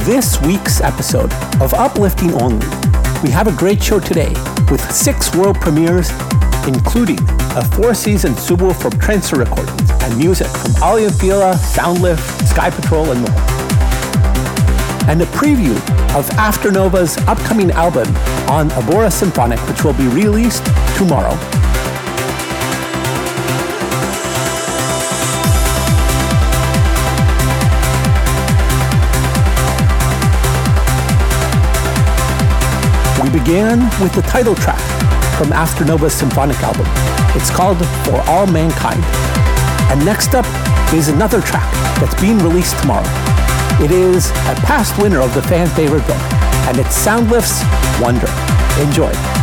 this week's episode of Uplifting Only. We have a great show today with six world premieres, including a four-season subwoofer Trencer recordings and music from Aly & Fila, Soundlift, Sky Patrol, and more. And a preview of Afternova's upcoming album on Abora Symphonic, which will be released tomorrow. We began with the title track from Afternova's symphonic album. It's called For All Mankind. And next up is another track that's being released tomorrow. It is a past winner of the fan favorite book, and it's Soundlift's Wonder. Enjoy.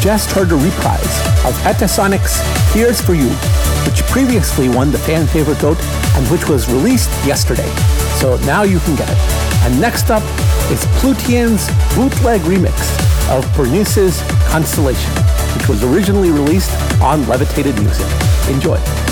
Just heard a reprise of Etasonic's Here's For You, which previously won the fan favorite vote and which was released yesterday. So now you can get it. And next up is Plutian's bootleg remix of Bernice's Constellation, which was originally released on Levitated Music. Enjoy.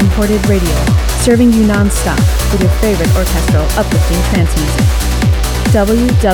Imported radio, serving you non-stop with your favorite orchestral uplifting trance music. www.di.fm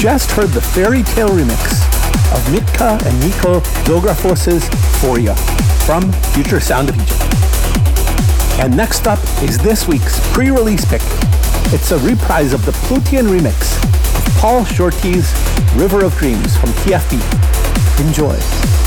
just heard the Ferry Tayle remix of Mitka and Nico Zografos' Foria from Future Sound of Egypt. And next up is this week's pre-release pick. It's a reprise of the Plutian remix of Paul Shorty's River of Dreams from TFB. Enjoy.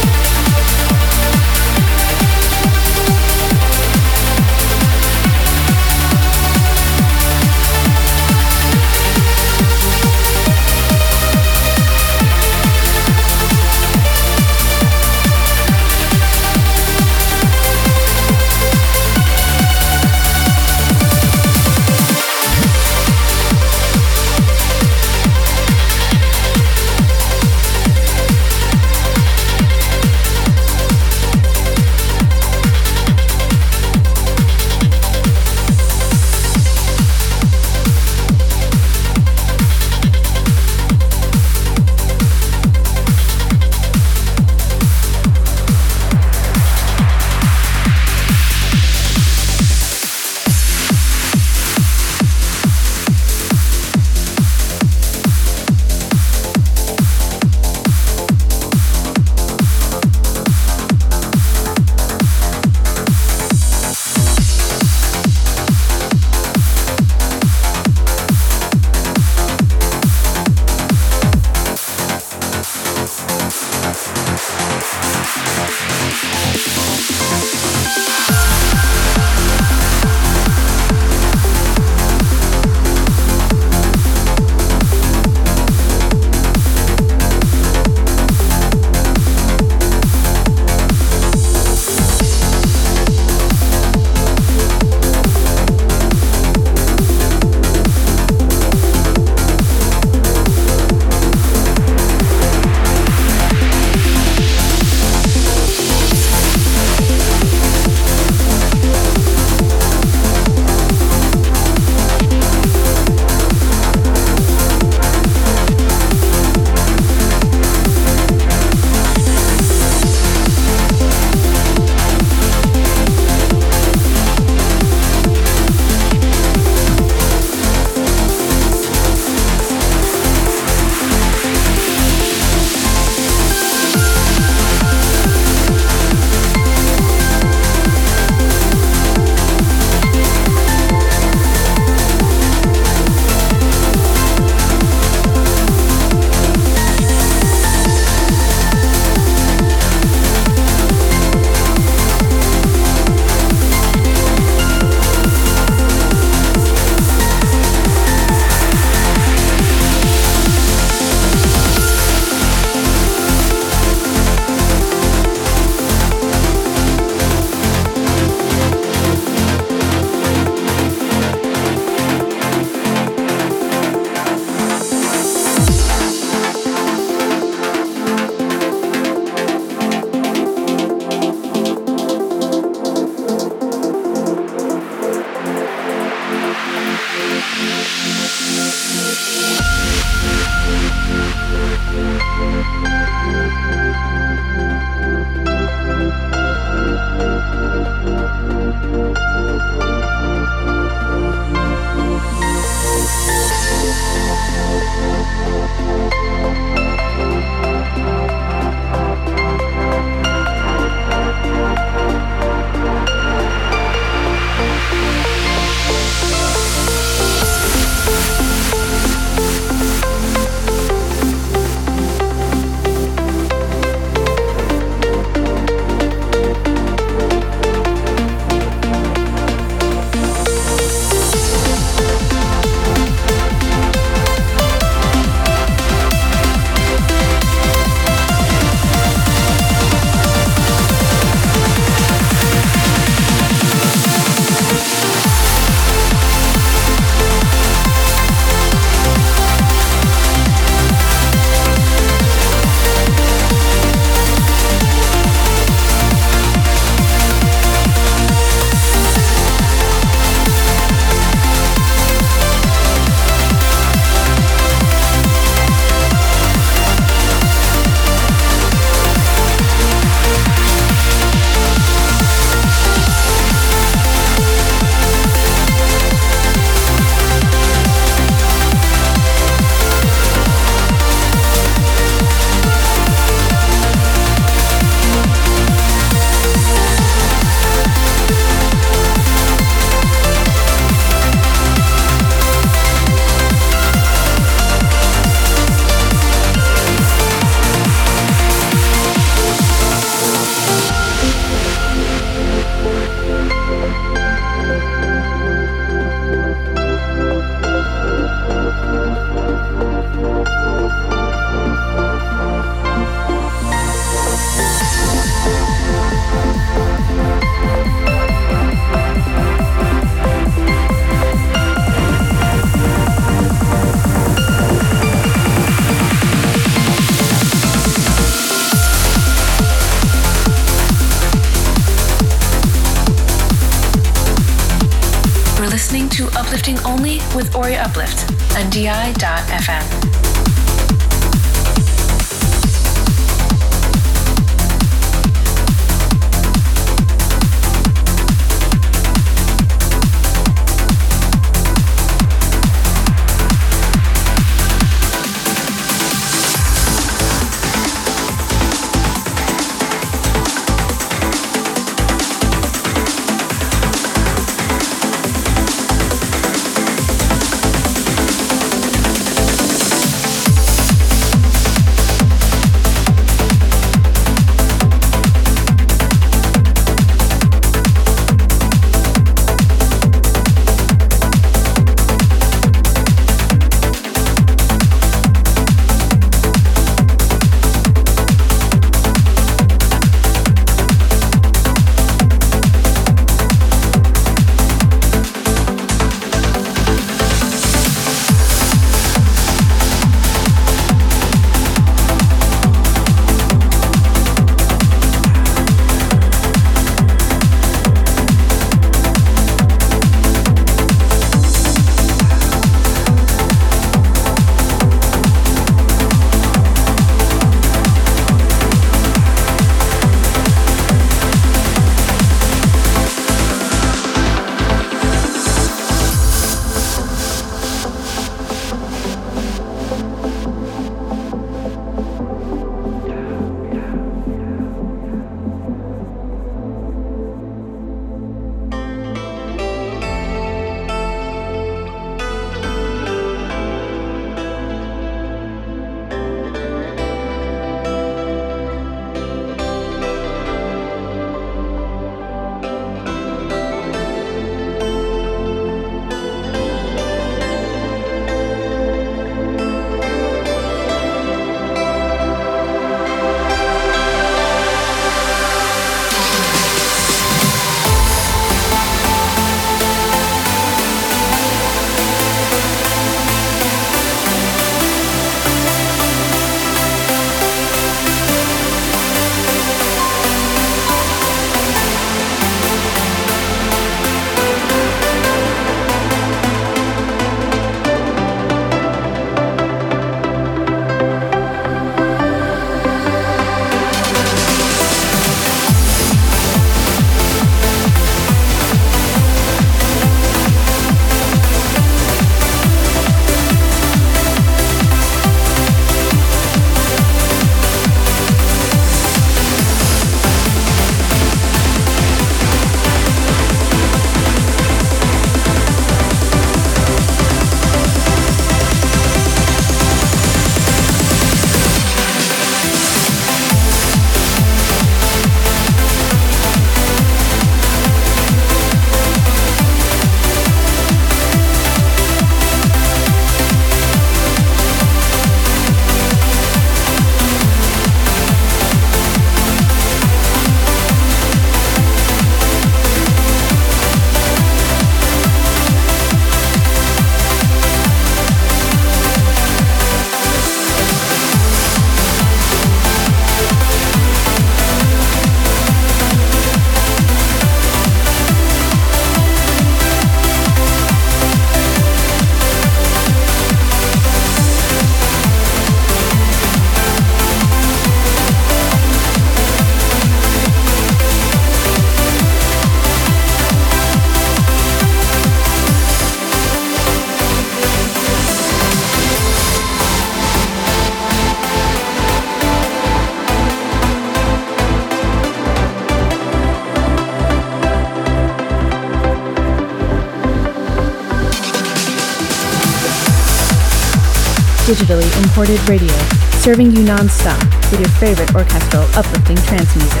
Imported radio, serving you non-stop with your favorite orchestral uplifting trance music.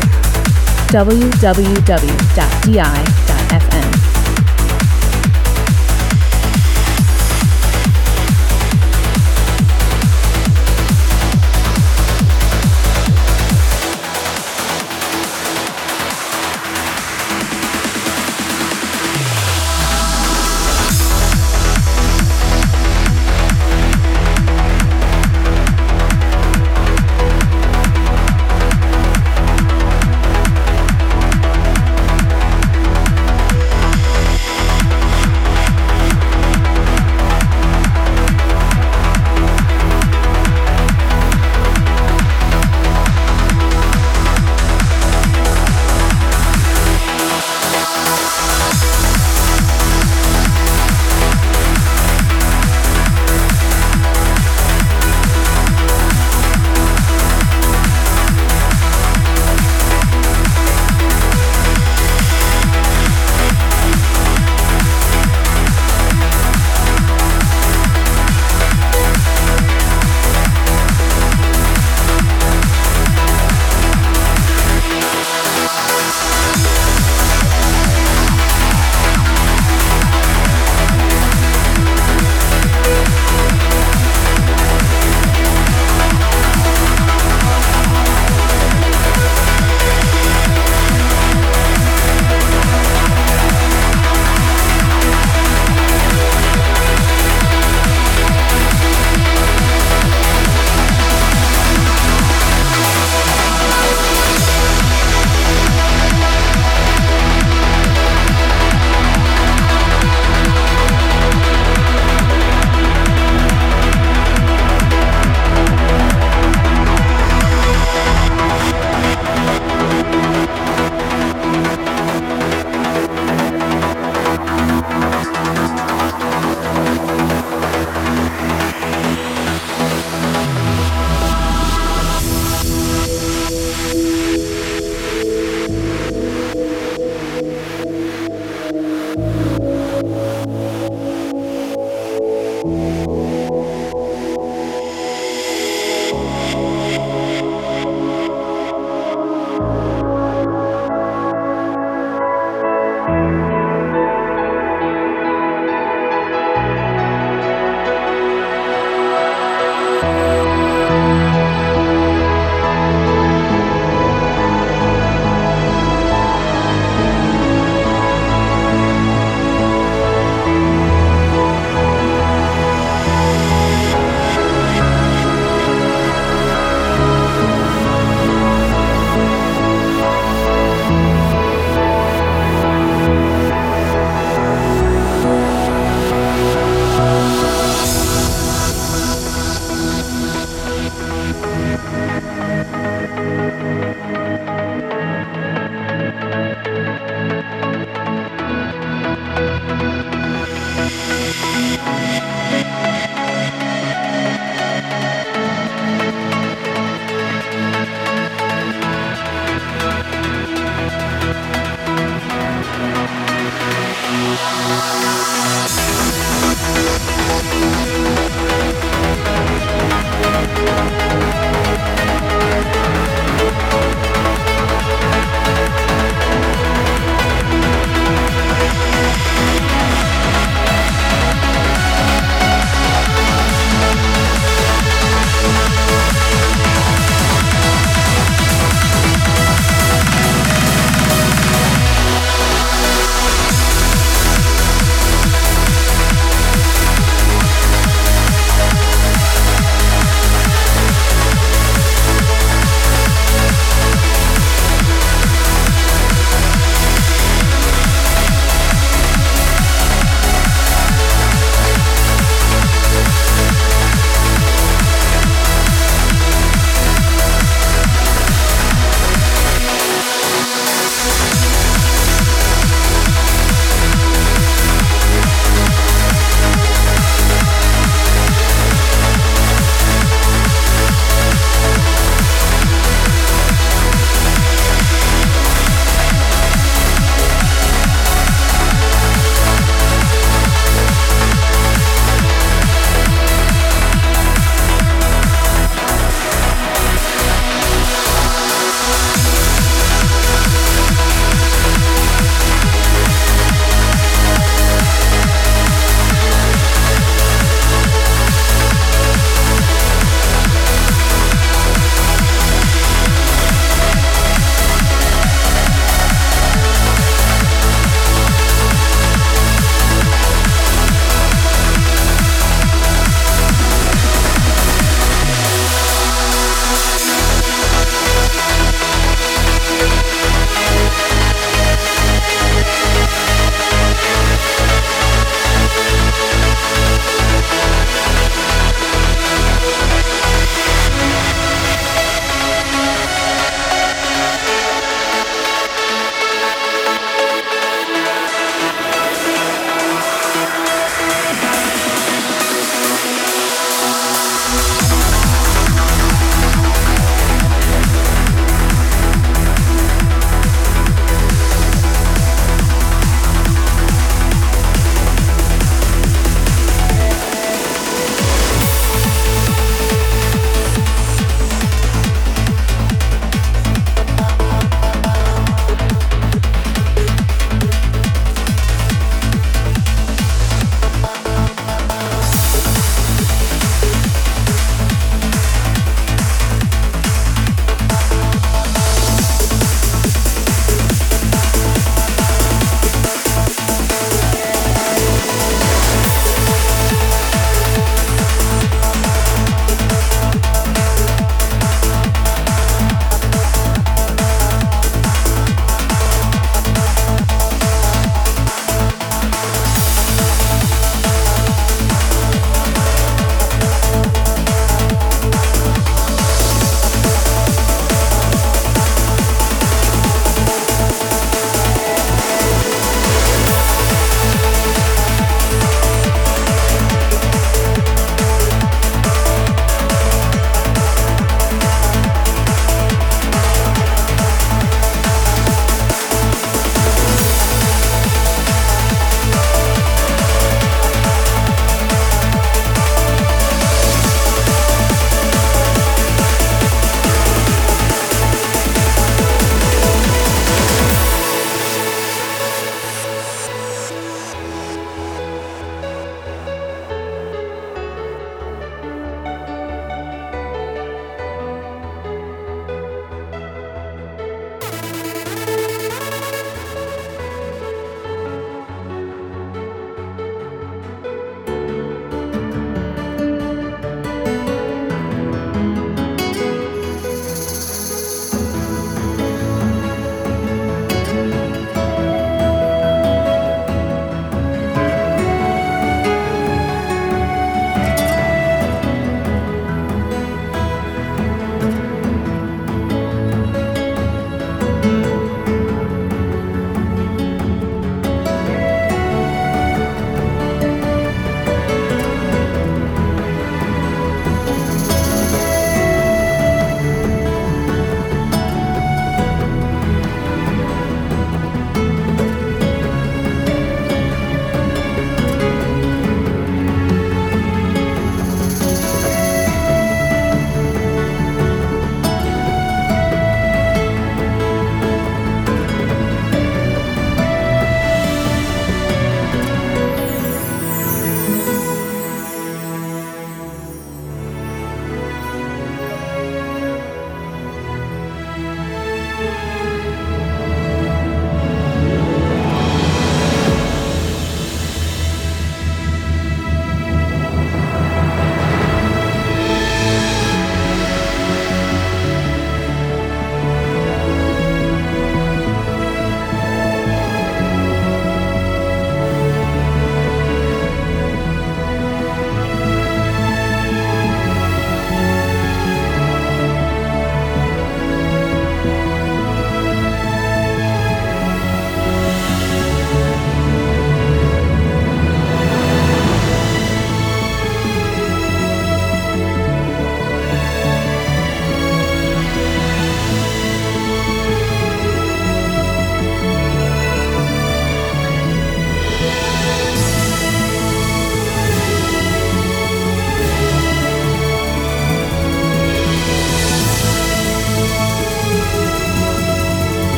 www.di.fm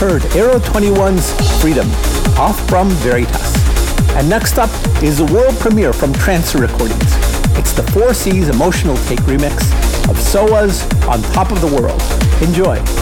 heard Aero 21's Freedom off from Veritas. And next up is a world premiere from Trance Recordings. It's the Four Seas emotional take remix of SOA's On Top of the World. Enjoy.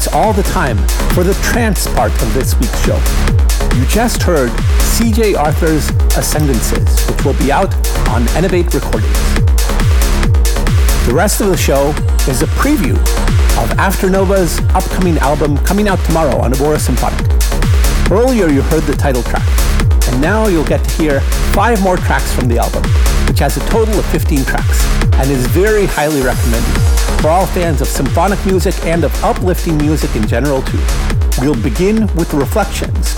That's all the time for the trance part of this week's show. You just heard CJ Arthur's Ascendances, which will be out on Innovate Recordings. The rest of the show is a preview of Afternova's upcoming album coming out tomorrow on Abora Symphonic. Earlier you heard the title track, and now you'll get to hear five more tracks from the album, which has a total of 15 tracks, and is very highly recommended for all fans of symphonic music and of uplifting music in general too. We'll begin with Reflections,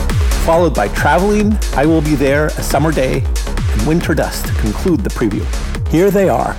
followed by Traveling, I Will Be There, A Summer Day, and Winter Dust to conclude the preview. Here they are,